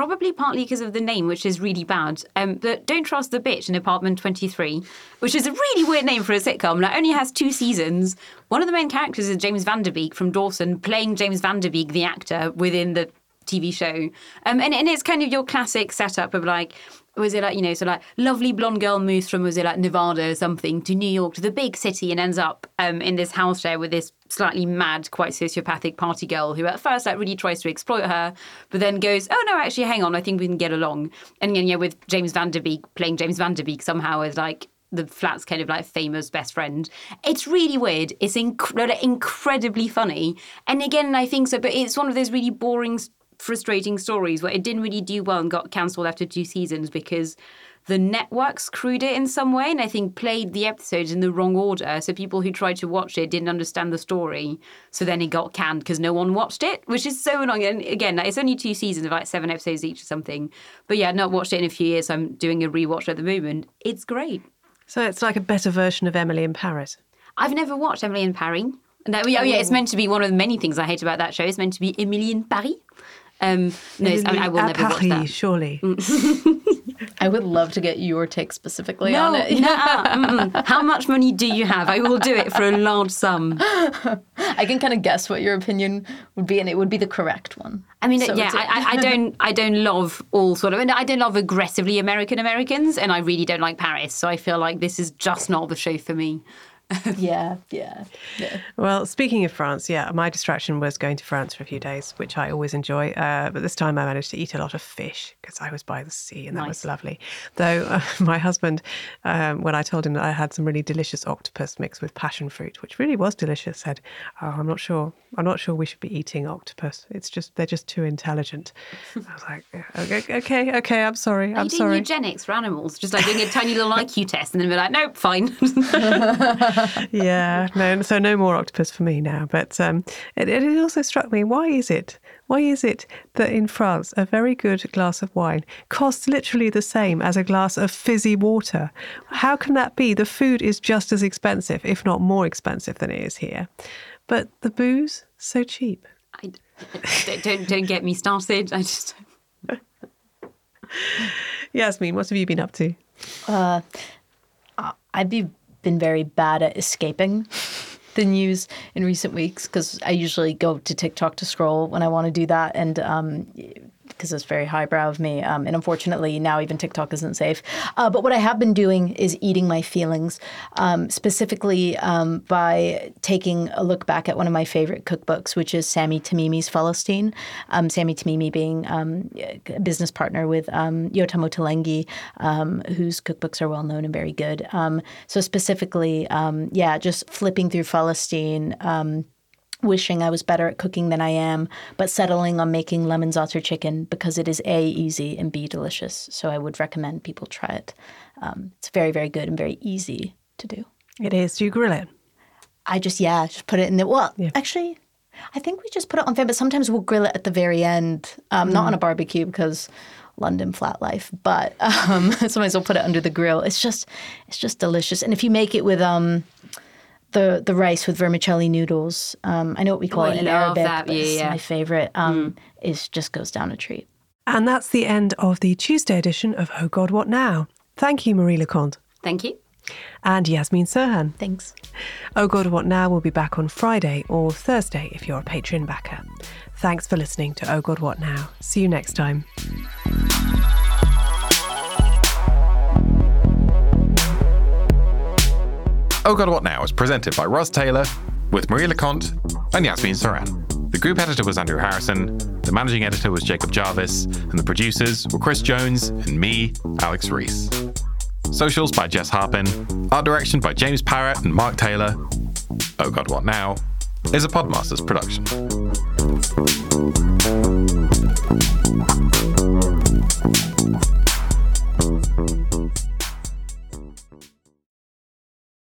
probably partly because of the name, which is really bad. Um, but Don't Trust the Bitch in Apartment 23, which is a really weird name for a sitcom. It only has two seasons. One of the main characters is James Van Der Beek from Dawson, playing James Van Der Beek, the actor, within the TV show. Um, and, and it's kind of your classic setup of like, was it like, you know, so like lovely blonde girl moves from, was it like Nevada or something to New York to the big city and ends up um, in this house there with this slightly mad, quite sociopathic party girl who at first like really tries to exploit her, but then goes, oh no, actually, hang on, I think we can get along. And then, yeah, with James Van Der Beek playing James Van Der Beek somehow as like the flat's kind of like famous best friend. It's really weird. It's inc- incredibly funny. And again, I think so, but it's one of those really boring frustrating stories where it didn't really do well and got cancelled after two seasons because the network screwed it in some way and I think played the episodes in the wrong order. So people who tried to watch it didn't understand the story. So then it got canned because no one watched it, which is so annoying. And again, it's only two seasons of like seven episodes each or something. But yeah, not watched it in a few years. So I'm doing a rewatch at the moment. It's great. So it's like a better version of Emily in Paris. I've never watched Emily in Paris. No, oh yeah, oh, it's meant to be one of the many things I hate about that show. It's meant to be Emily in Paris. Um, no, I, mean, I will At never watch Paris, that. surely. I would love to get your take specifically No, on it. no. How much money do you have? I will do it for a large sum. I can kind of guess what your opinion would be, and it would be the correct one. I mean, So yeah, it's a- I, I- I don't, I don't love all sort of, and I don't love aggressively American Americans, and I really don't like Paris. So I feel like this is just not the show for me. yeah, yeah, yeah. Well, speaking of France, yeah, my distraction was going to France for a few days, which I always enjoy. Uh, but this time I managed to eat a lot of fish because I was by the sea and that was lovely. Though uh, my husband, um, when I told him that I had some really delicious octopus mixed with passion fruit, which really was delicious, said, "Oh, I'm not sure. I'm not sure we should be eating octopus. It's just they're just too intelligent." I was like, "Okay, okay, okay. I'm sorry. Are I'm you doing sorry." eugenics for animals? Just like doing a tiny little IQ test, and then be like, nope, fine. yeah, no, so no more octopus for me now. But um, it, it also struck me: why is it? Why is it that in France a very good glass of wine costs literally the same as a glass of fizzy water? How can that be? The food is just as expensive, if not more expensive, than it is here, but the booze so cheap. I, don't, don't don't get me started. I just Yasmeen, what have you been up to? I've be, been very bad at escaping the news in recent weeks because I usually go to TikTok to scroll when I want to do that, and um, because it's very highbrow of me. Um, and unfortunately, now even TikTok isn't safe. Uh, but what I have been doing is eating my feelings, um, specifically um, by taking a look back at one of my favorite cookbooks, which is Sami Tamimi's Falastin. Um, Sammy Tamimi being um, a business partner with um, Yotam Ottolenghi, um, whose cookbooks are well known and very good. So specifically, yeah, just flipping through Falastin. Wishing I was better at cooking than I am, but settling on making lemon za'atar chicken because it is A, easy, and B, delicious. So I would recommend people try it. Um, it's very, very good and very easy to do. It is. Do you grill it? I just, yeah, just put it in the, well, actually, I think we just put it on fan, but sometimes we'll grill it at the very end, um, not on a barbecue because London flat life, but um, sometimes we'll put it under the grill. It's just, it's just delicious. And if you make it with, um, the the rice with vermicelli noodles. Um, I know what we call Oh, it in Arabic, that. but Yeah, it's yeah. my favorite. Um, Is just goes down a treat. And that's the end of the Tuesday edition of Oh God, What Now? Thank you, Marie Le Conte Thank you. and Yasmeen Serhan. Thanks. Oh God, What Now will be back on Friday or Thursday if you're a Patreon backer. Thanks for listening to Oh God, What Now? See you next time. Oh God What Now is presented by Ros Taylor with Marie Le Conte and Yasmeen Serhan. The group editor was Andrew Harrison, the managing editor was Jacob Jarvis, and the producers were Chris Jones and me, Alex Rees. Socials by Jess Harpin, art direction by James Parrott and Mark Taylor. Oh God What Now is a Podmasters production.